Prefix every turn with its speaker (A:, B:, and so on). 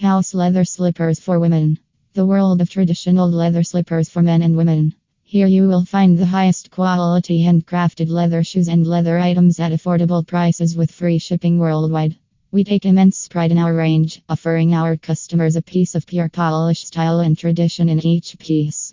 A: House leather slippers for women. The world of traditional leather slippers for men and women. Here you will find the highest quality handcrafted leather shoes and leather items at affordable prices with free shipping worldwide. We take immense pride in our range, offering our customers a piece of pure Polish style and tradition in each piece.